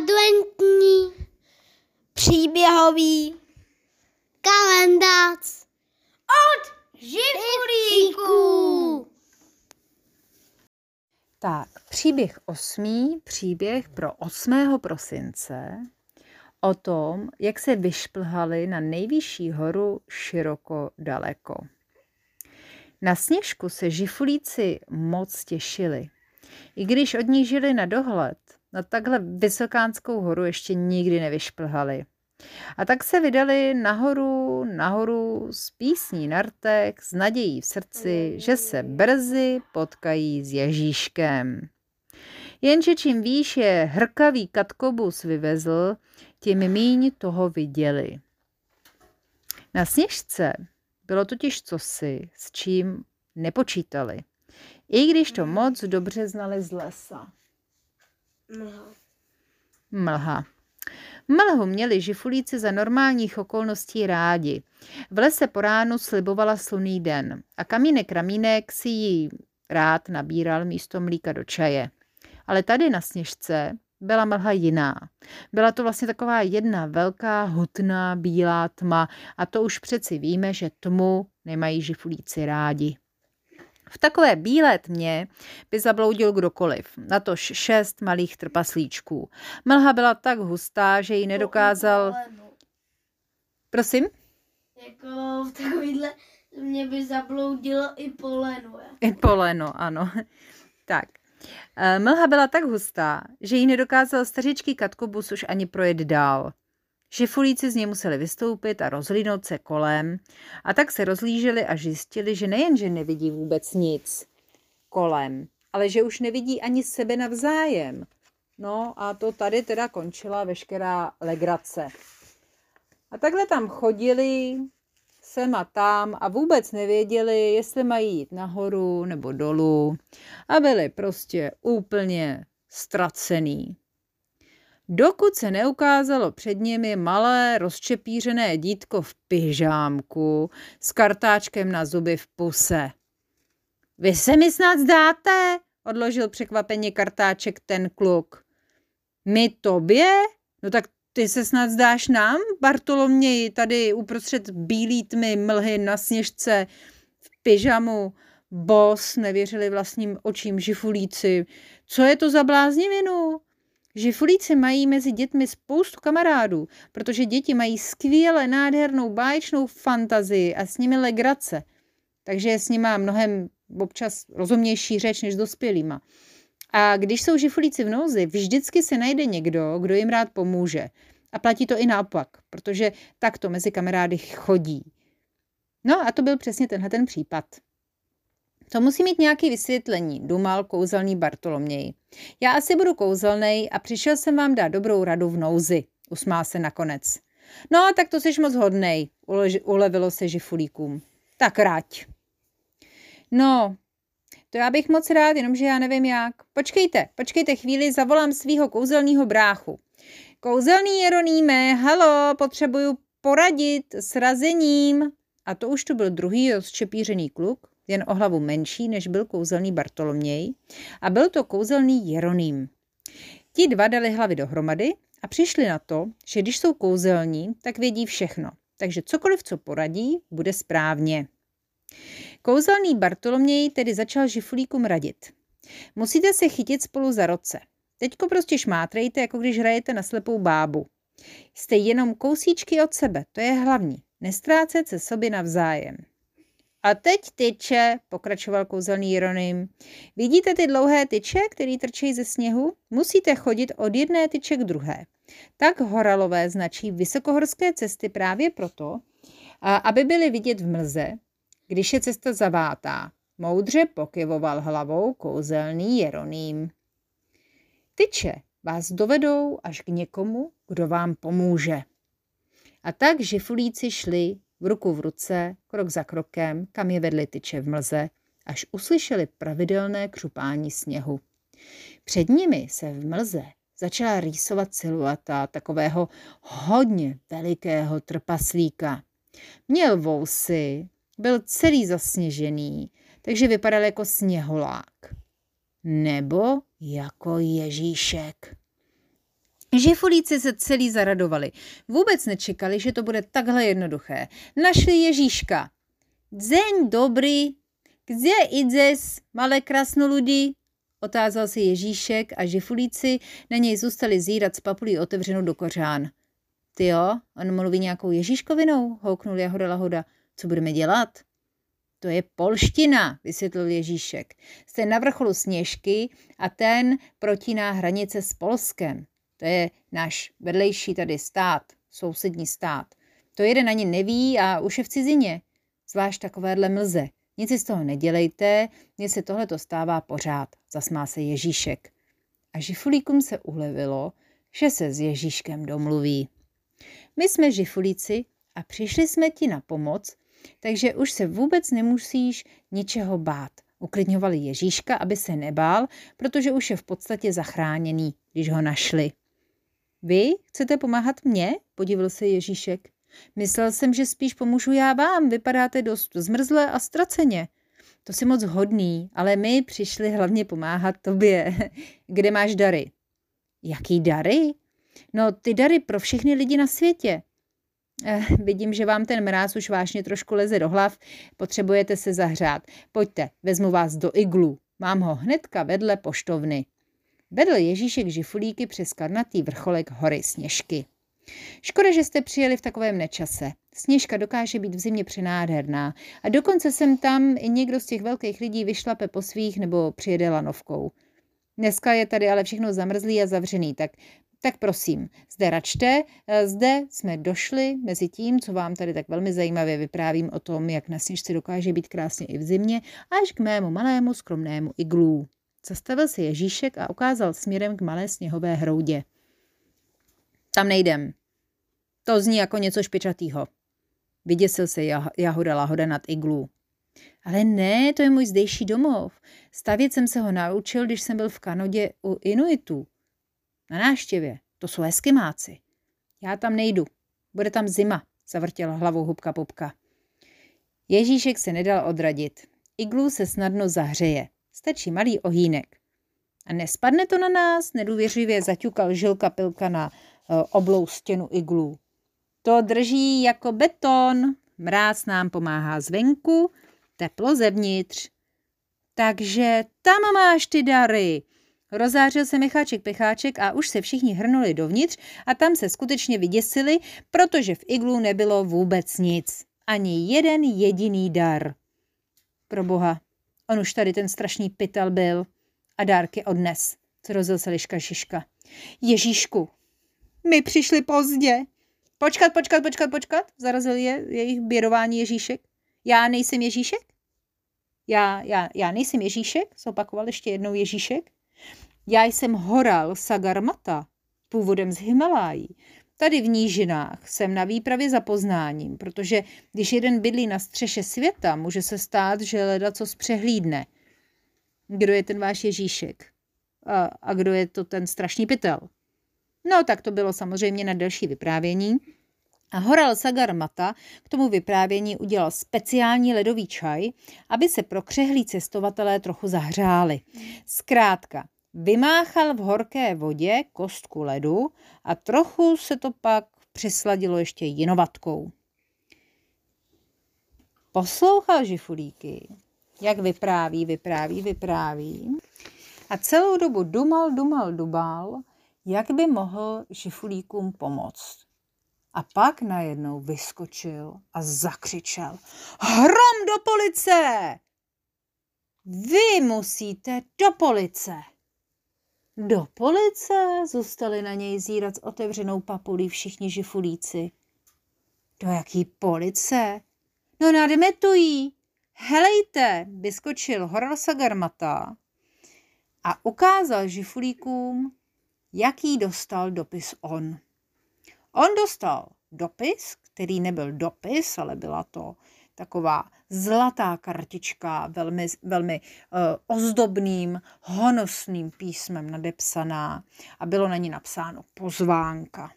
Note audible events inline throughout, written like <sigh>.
adventní příběhový kalendář od Živulíků. Tak, příběh osmý, příběh pro 8. prosince o tom, jak se vyšplhali na nejvyšší horu široko daleko. Na sněžku se žifulíci moc těšili. I když od ní žili na dohled, na takhle vysokánskou horu ještě nikdy nevyšplhali. A tak se vydali nahoru, nahoru s písní nartek, s nadějí v srdci, že se brzy potkají s Ježíškem. Jenže čím výš je hrkavý katkobus vyvezl, tím míň toho viděli. Na sněžce bylo totiž cosi, s čím nepočítali, i když to moc dobře znali z lesa. Mlha. Mlha. Mlhu měli žifulíci za normálních okolností rádi. V lese po ránu slibovala slunný den a kamínek ramínek si ji rád nabíral místo mlíka do čaje. Ale tady na sněžce byla mlha jiná. Byla to vlastně taková jedna velká, hutná, bílá tma a to už přeci víme, že tmu nemají žifulíci rádi. V takové bílé tmě by zabloudil kdokoliv, natož šest malých trpaslíčků. Mlha byla tak hustá, že ji nedokázal... Prosím? Jako v takovýhle mě by zabloudilo i poleno. I poleno, ano. <laughs> tak. E, mlha byla tak hustá, že ji nedokázal stařičký katkobus už ani projet dál. Šifulíci z něj museli vystoupit a rozhlídnout se kolem a tak se rozlíželi a zjistili, že nejenže nevidí vůbec nic kolem, ale že už nevidí ani sebe navzájem. No a to tady teda končila veškerá legrace. A takhle tam chodili sem a tam a vůbec nevěděli, jestli mají jít nahoru nebo dolů a byli prostě úplně ztracený dokud se neukázalo před nimi malé rozčepířené dítko v pyžámku s kartáčkem na zuby v puse. Vy se mi snad zdáte? odložil překvapeně kartáček ten kluk. My tobě? No tak ty se snad zdáš nám, Bartoloměji, tady uprostřed bílý tmy, mlhy na sněžce, v pyžamu. Bos nevěřili vlastním očím žifulíci. Co je to za bláznivinu? Žifulíci mají mezi dětmi spoustu kamarádů, protože děti mají skvěle nádhernou báječnou fantazii a s nimi legrace. Takže je s nimi mnohem občas rozumnější řeč než dospělýma. A když jsou žifulíci v nouzi, vždycky se najde někdo, kdo jim rád pomůže. A platí to i naopak, protože tak to mezi kamarády chodí. No a to byl přesně tenhle ten případ. To musí mít nějaké vysvětlení, dumal kouzelný Bartoloměj. Já asi budu kouzelnej a přišel jsem vám dát dobrou radu v nouzi, usmál se nakonec. No, tak to jsi moc hodnej, ulevilo se žifulíkům. Tak rať. No, to já bych moc rád, jenomže já nevím jak. Počkejte, počkejte chvíli, zavolám svého kouzelného bráchu. Kouzelný Jeroníme, halo, potřebuju poradit s razením. A to už tu byl druhý rozčepířený kluk, jen o hlavu menší, než byl kouzelný Bartoloměj, a byl to kouzelný Jeroným. Ti dva dali hlavy dohromady a přišli na to, že když jsou kouzelní, tak vědí všechno. Takže cokoliv, co poradí, bude správně. Kouzelný Bartoloměj tedy začal žifulíkům radit. Musíte se chytit spolu za roce. Teďko prostě šmátrejte, jako když hrajete na slepou bábu. Jste jenom kousíčky od sebe, to je hlavní. Nestrácet se sobě navzájem. A teď tyče, pokračoval kouzelný Jeroným. Vidíte ty dlouhé tyče, které trčí ze sněhu? Musíte chodit od jedné tyče k druhé. Tak horalové značí vysokohorské cesty právě proto, aby byly vidět v mlze, když je cesta zavátá. Moudře pokyvoval hlavou kouzelný Jeroným. Tyče vás dovedou až k někomu, kdo vám pomůže. A tak žifulíci šli v ruku v ruce, krok za krokem, kam je vedly tyče v mlze, až uslyšeli pravidelné křupání sněhu. Před nimi se v mlze začala rýsovat silueta takového hodně velikého trpaslíka. Měl vousy, byl celý zasněžený, takže vypadal jako sněholák. Nebo jako Ježíšek. Žifulíci se celý zaradovali. Vůbec nečekali, že to bude takhle jednoduché. Našli Ježíška. Dzeň dobrý, kde idzes, malé krasnoludi? Otázal se Ježíšek a žifulíci na něj zůstali zírat s papulí otevřenou do kořán. Ty jo, on mluví nějakou Ježíškovinou, houknul Jahoda Lahoda. Co budeme dělat? To je polština, vysvětlil Ježíšek. Jste na vrcholu Sněžky a ten protíná hranice s Polskem. To je náš vedlejší tady stát, sousední stát. To jeden ani neví a už je v cizině. Zvlášť takovéhle mlze. Nic si z toho nedělejte, mně se tohle to stává pořád, zasmá se Ježíšek. A žifulíkům se ulevilo, že se s Ježíškem domluví. My jsme žifulíci a přišli jsme ti na pomoc, takže už se vůbec nemusíš ničeho bát. Uklidňovali Ježíška, aby se nebál, protože už je v podstatě zachráněný, když ho našli. Vy chcete pomáhat mně? podivil se Ježíšek. Myslel jsem, že spíš pomůžu já vám, vypadáte dost zmrzlé a ztraceně. To si moc hodný, ale my přišli hlavně pomáhat tobě. <laughs> Kde máš dary? Jaký dary? No, ty dary pro všechny lidi na světě. Eh, vidím, že vám ten mráz už vážně trošku leze do hlav, potřebujete se zahřát. Pojďte, vezmu vás do iglu. Mám ho hnedka vedle poštovny. Vedl Ježíšek žifulíky přes karnatý vrcholek hory Sněžky. Škoda, že jste přijeli v takovém nečase. Sněžka dokáže být v zimě přenádherná a dokonce jsem tam i někdo z těch velkých lidí vyšlape po svých nebo přijede lanovkou. Dneska je tady ale všechno zamrzlý a zavřený, tak, tak prosím, zde račte, zde jsme došli mezi tím, co vám tady tak velmi zajímavě vyprávím o tom, jak na sněžce dokáže být krásně i v zimě, až k mému malému skromnému iglů. Zastavil se Ježíšek a ukázal směrem k malé sněhové hroudě. Tam nejdem. To zní jako něco špičatýho. Vyděsil se Jahoda Lahoda nad iglů. Ale ne, to je můj zdejší domov. Stavět jsem se ho naučil, když jsem byl v Kanodě u Inuitů. Na náštěvě. To jsou eskimáci. Já tam nejdu. Bude tam zima, zavrtěla hlavou hubka pupka. Ježíšek se nedal odradit. Iglů se snadno zahřeje. Stačí malý ohýnek. A nespadne to na nás? Nedůvěřivě zaťukal žilka pilka na uh, oblou stěnu iglů. To drží jako beton. Mráz nám pomáhá zvenku, teplo zevnitř. Takže tam máš ty dary. Rozářil se Micháček Pecháček a už se všichni hrnuli dovnitř a tam se skutečně vyděsili, protože v iglu nebylo vůbec nic. Ani jeden jediný dar. Pro boha, on už tady ten strašný pytel byl a dárky odnes, zrozil se liška Žižka. Ježíšku, my přišli pozdě. Počkat, počkat, počkat, počkat, zarazil je jejich běrování Ježíšek. Já nejsem Ježíšek? Já, já, já nejsem Ježíšek, zopakoval ještě jednou Ježíšek. Já jsem Horal Sagarmata, původem z Himalájí. Tady v nížinách jsem na výpravě za poznáním, protože když jeden bydlí na střeše světa, může se stát, že leda co zpřehlídne. Kdo je ten váš Ježíšek? A, a kdo je to ten strašný pytel? No, tak to bylo samozřejmě na delší vyprávění. A Horal Sagar Mata k tomu vyprávění udělal speciální ledový čaj, aby se pro křehlí cestovatelé trochu zahřáli. Zkrátka, vymáchal v horké vodě kostku ledu a trochu se to pak přisladilo ještě jinovatkou. Poslouchal žifulíky, jak vypráví, vypráví, vypráví a celou dobu dumal, dumal, dubal, jak by mohl žifulíkům pomoct. A pak najednou vyskočil a zakřičel. Hrom do police! Vy musíte do police! Do police zůstali na něj zírat s otevřenou papulí všichni žifulíci. Do jaký police? No nadmetují. Helejte, vyskočil Horasa Garmata a ukázal žifulíkům, jaký dostal dopis on. On dostal dopis, který nebyl dopis, ale byla to taková zlatá kartička, velmi, velmi uh, ozdobným, honosným písmem nadepsaná a bylo na ní napsáno pozvánka.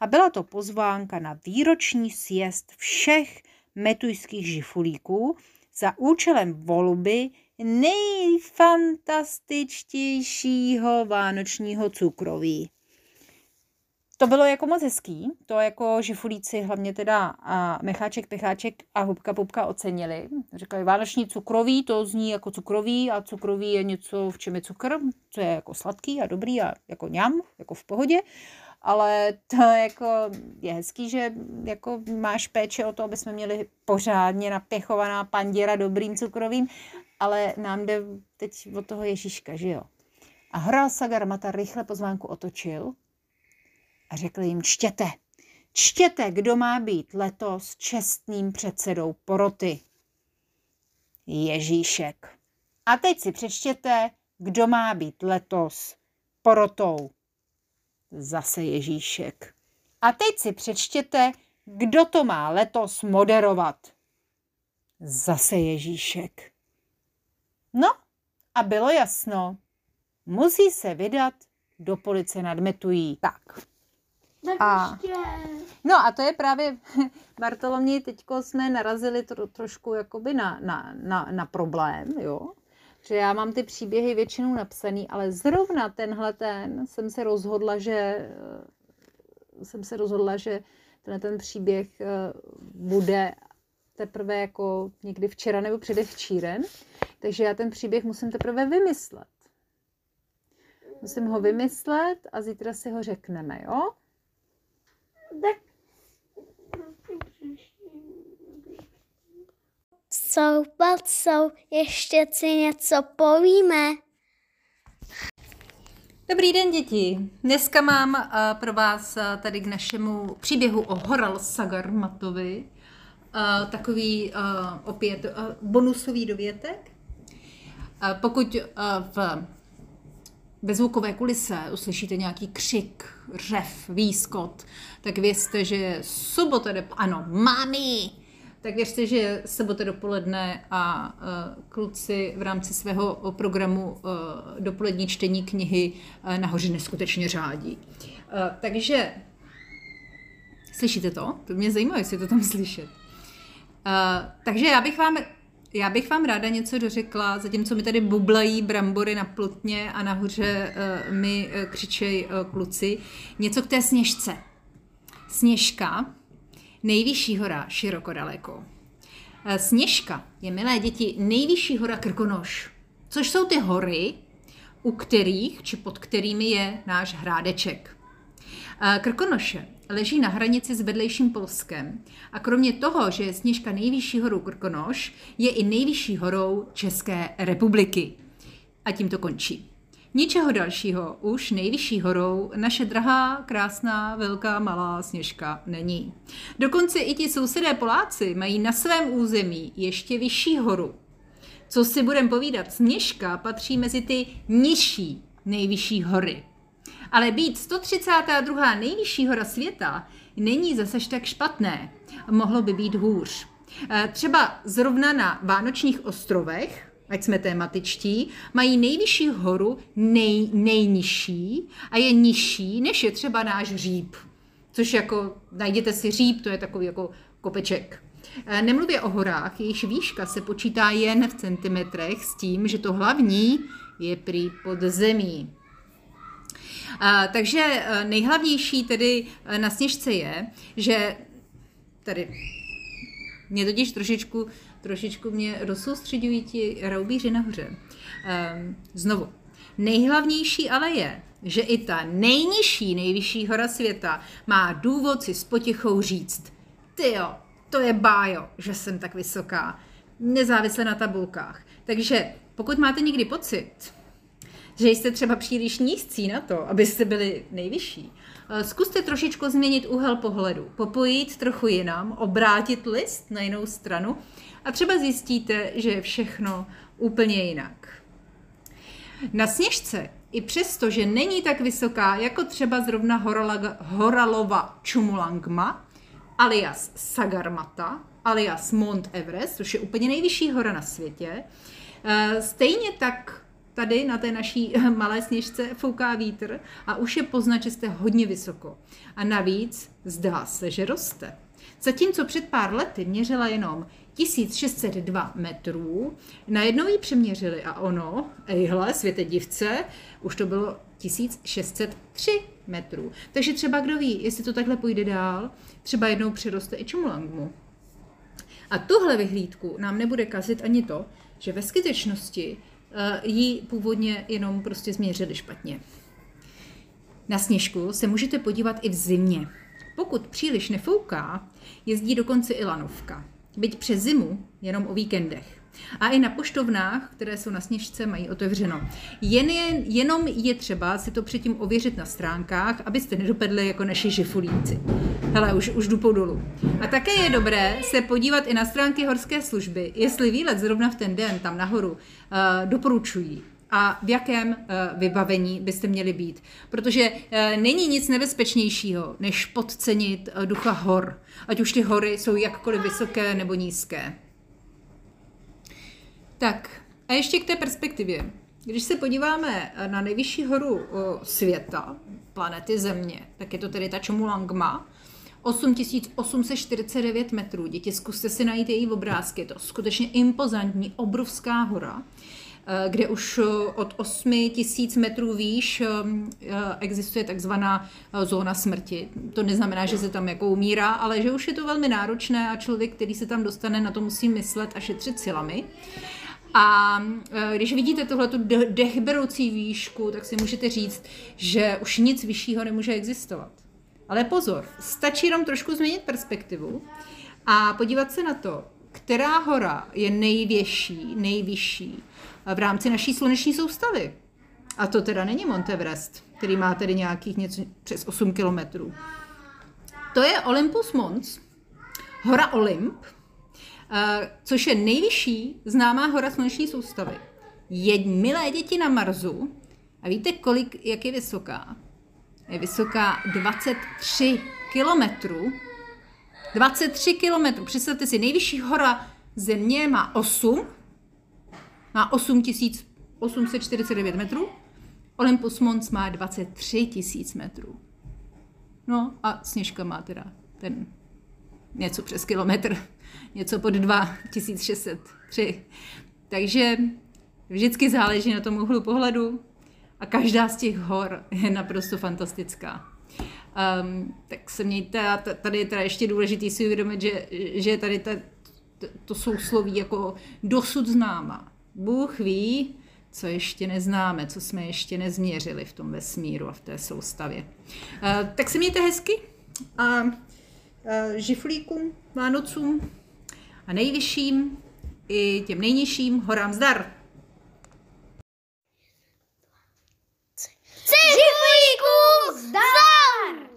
A byla to pozvánka na výroční sjezd všech metujských žifulíků za účelem volby nejfantastičtějšího vánočního cukroví. To bylo jako moc hezký, to jako žifulíci, hlavně teda a Mecháček, Pecháček a Hubka Pupka ocenili. Říkali, vánoční cukroví, to zní jako cukroví a cukroví je něco, v čem je cukr, co je jako sladký a dobrý a jako ňam, jako v pohodě. Ale to jako je hezký, že jako máš péče o to, aby jsme měli pořádně napěchovaná panděra dobrým cukrovým, ale nám jde teď od toho Ježíška, že jo? A Horal Sagarmata rychle pozvánku otočil a řekl jim, čtěte, čtěte, kdo má být letos čestným předsedou poroty. Ježíšek. A teď si přečtěte, kdo má být letos porotou. Zase Ježíšek. A teď si přečtěte, kdo to má letos moderovat. Zase Ježíšek. No a bylo jasno, musí se vydat do police nadmetují. Tak, Tak A- ještě. No a to je právě, <laughs> Bartolomě, teďko jsme narazili tro, trošku jakoby na, na, na, na problém, jo. Že já mám ty příběhy většinou napsaný, ale zrovna tenhle ten jsem se rozhodla, že eh, jsem se rozhodla, že tenhle ten příběh eh, bude teprve jako někdy včera nebo předevčíren, takže já ten příběh musím teprve vymyslet. Musím ho vymyslet a zítra si ho řekneme, jo? Jsou, jsou, ještě si něco povíme. Dobrý den, děti. Dneska mám uh, pro vás uh, tady k našemu příběhu o Horal Sagarmatovi uh, takový opět bonusový dovětek. Pokud v bezvukové kulise uslyšíte nějaký křik, řev, výskot, tak vězte, že sobota, ano, mami, tak věřte, že sobota dopoledne a uh, kluci v rámci svého programu uh, dopolední čtení knihy uh, nahoře neskutečně řádí. Takže slyšíte to? To mě zajímá, jestli to tam slyšet. Takže já bych vám já bych vám ráda něco dořekla, zatímco mi tady bublají brambory na plotně a nahoře mi křičejí kluci. Něco k té sněžce. Sněžka, nejvyšší hora široko daleko. Uh, Sněžka je, milé děti, nejvyšší hora Krkonoš, což jsou ty hory, u kterých či pod kterými je náš hrádeček. Uh, Krkonoše leží na hranici s vedlejším Polskem a kromě toho, že je Sněžka nejvyšší horou Krkonoš, je i nejvyšší horou České republiky. A tím to končí. Ničeho dalšího už nejvyšší horou naše drahá, krásná, velká, malá Sněžka není. Dokonce i ti sousedé Poláci mají na svém území ještě vyšší horu. Co si budem povídat, Sněžka patří mezi ty nižší nejvyšší hory. Ale být 132. nejvyšší hora světa není zase tak špatné. Mohlo by být hůř. Eh, Třeba zrovna na Vánočních ostrovech, ať jsme tématičtí, mají nejvyšší horu nej, nejnižší a je nižší, než je třeba náš říp. Což jako, najděte si říp, to je takový jako kopeček. Eh, Nemluvě o horách, jejichž výška se počítá jen v centimetrech s tím, že to hlavní je prý pod zemí. A, takže eh, nejhlavnější tedy eh, na sněžce je, že tady mě totiž trošičku, trošičku mě rozsoustředují ti roubíři nahoře. Um, znovu. Nejhlavnější ale je, že i ta nejnižší, nejvyšší hora světa má důvod si s potichou říct, tyjo, to je bájo, že jsem tak vysoká, nezávisle na tabulkách. Takže pokud máte někdy pocit, že jste třeba příliš nízcí na to, abyste byli nejvyšší. Eh, Zkuste trošičku změnit úhel pohledu, popojit trochu jinam, obrátit list na jinou stranu a třeba zjistíte, že je všechno úplně jinak. Na sněžce, i přesto, že není tak vysoká jako třeba zrovna Horalaga- Horalova Čumulangma, alias Sagarmata, alias Mount Everest, což je úplně nejvyšší hora na světě, eh, stejně tak tady na té naší <laughs> malé sněžce fouká vítr a už je poznat, že jste hodně vysoko. A navíc zdá se, že roste. Zatímco před pár lety měřila jenom 1602 metrů, najednou ji přeměřili a ono, ejhle, světe divce, už to bylo 1603 metrů. Takže třeba kdo ví, jestli to takhle půjde dál, třeba jednou přiroste i Čumulangmu. A tuhle vyhlídku nám nebude kazit ani to, že ve skutečnosti ji původně jenom prostě změřili špatně. Na sněžku se můžete podívat i v zimě. Pokud příliš nefouká, jezdí dokonce i lanovka. Byť přes zimu, jenom o víkendech. A i na poštovnách, které jsou na sněžce, mají otevřeno. Jen je, jenom je třeba si to předtím ověřit na stránkách, abyste nedopadli jako naši žifulíci. Hele, už, už jdu po dolu. A také je dobré se podívat i na stránky horské služby, jestli výlet zrovna v ten den tam nahoru uh, doporučují a v jakém uh, vybavení byste měli být. Protože uh, není nic nebezpečnějšího, než podcenit ducha hor. Ať už ty hory jsou jakkoliv vysoké nebo nízké. Tak a ještě k té perspektivě. Když se podíváme na nejvyšší horu světa, planety Země, tak je to tedy ta Chomolungma, 8849 metrů. Děti, zkuste si najít její obrázky, je to skutečně impozantní, obrovská hora, e, kde už od 8000 metrů výš existuje takzvaná zóna smrti. To neznamená, že se tam jako umírá, ale že už je to velmi náročné a člověk, který se tam dostane, na to musí myslet a šetřit silami. A e, když vidíte tuhle tu dechberoucí výšku, tak si můžete říct, že už nic vyššího nemůže existovat. Ale pozor, stačí jenom trošku změnit perspektivu a podívat se na to, která hora je největší, nejvyšší v rámci naší sluneční soustavy. A to teda není Monteverest, který má tedy nějakých něco přes 8 kilometrů. To je Olympus Mons, hora Olymp, což je nejvyšší známá hora sluneční soustavy. Je milé děti na Marsu. A víte, kolik, jak je vysoká? Je vysoká 23 kilometrů. 23 kilometrů. Představte si, nejvyšší hora Země má 8, má 8849 metrů. Olympus Mons má 23 tisíc metrů. No a Sněžka má teda ten něco přes kilometr něco pod 2603. Takže vždycky záleží na tom úhlu pohledu a každá z těch hor je naprosto fantastická. Um, tak se mějte, a tady je teda ještě důležitý si uvědomit, že, že tady ta, to, jsou sloví jako dosud známa. Bůh ví, co ještě neznáme, co jsme ještě nezměřili v tom vesmíru a v té soustavě. Uh, tak se mějte hezky a uh, žiflíkům, Vánocům a nejvyšším i těm nejnižším horám zdar. Civilíkům zdar!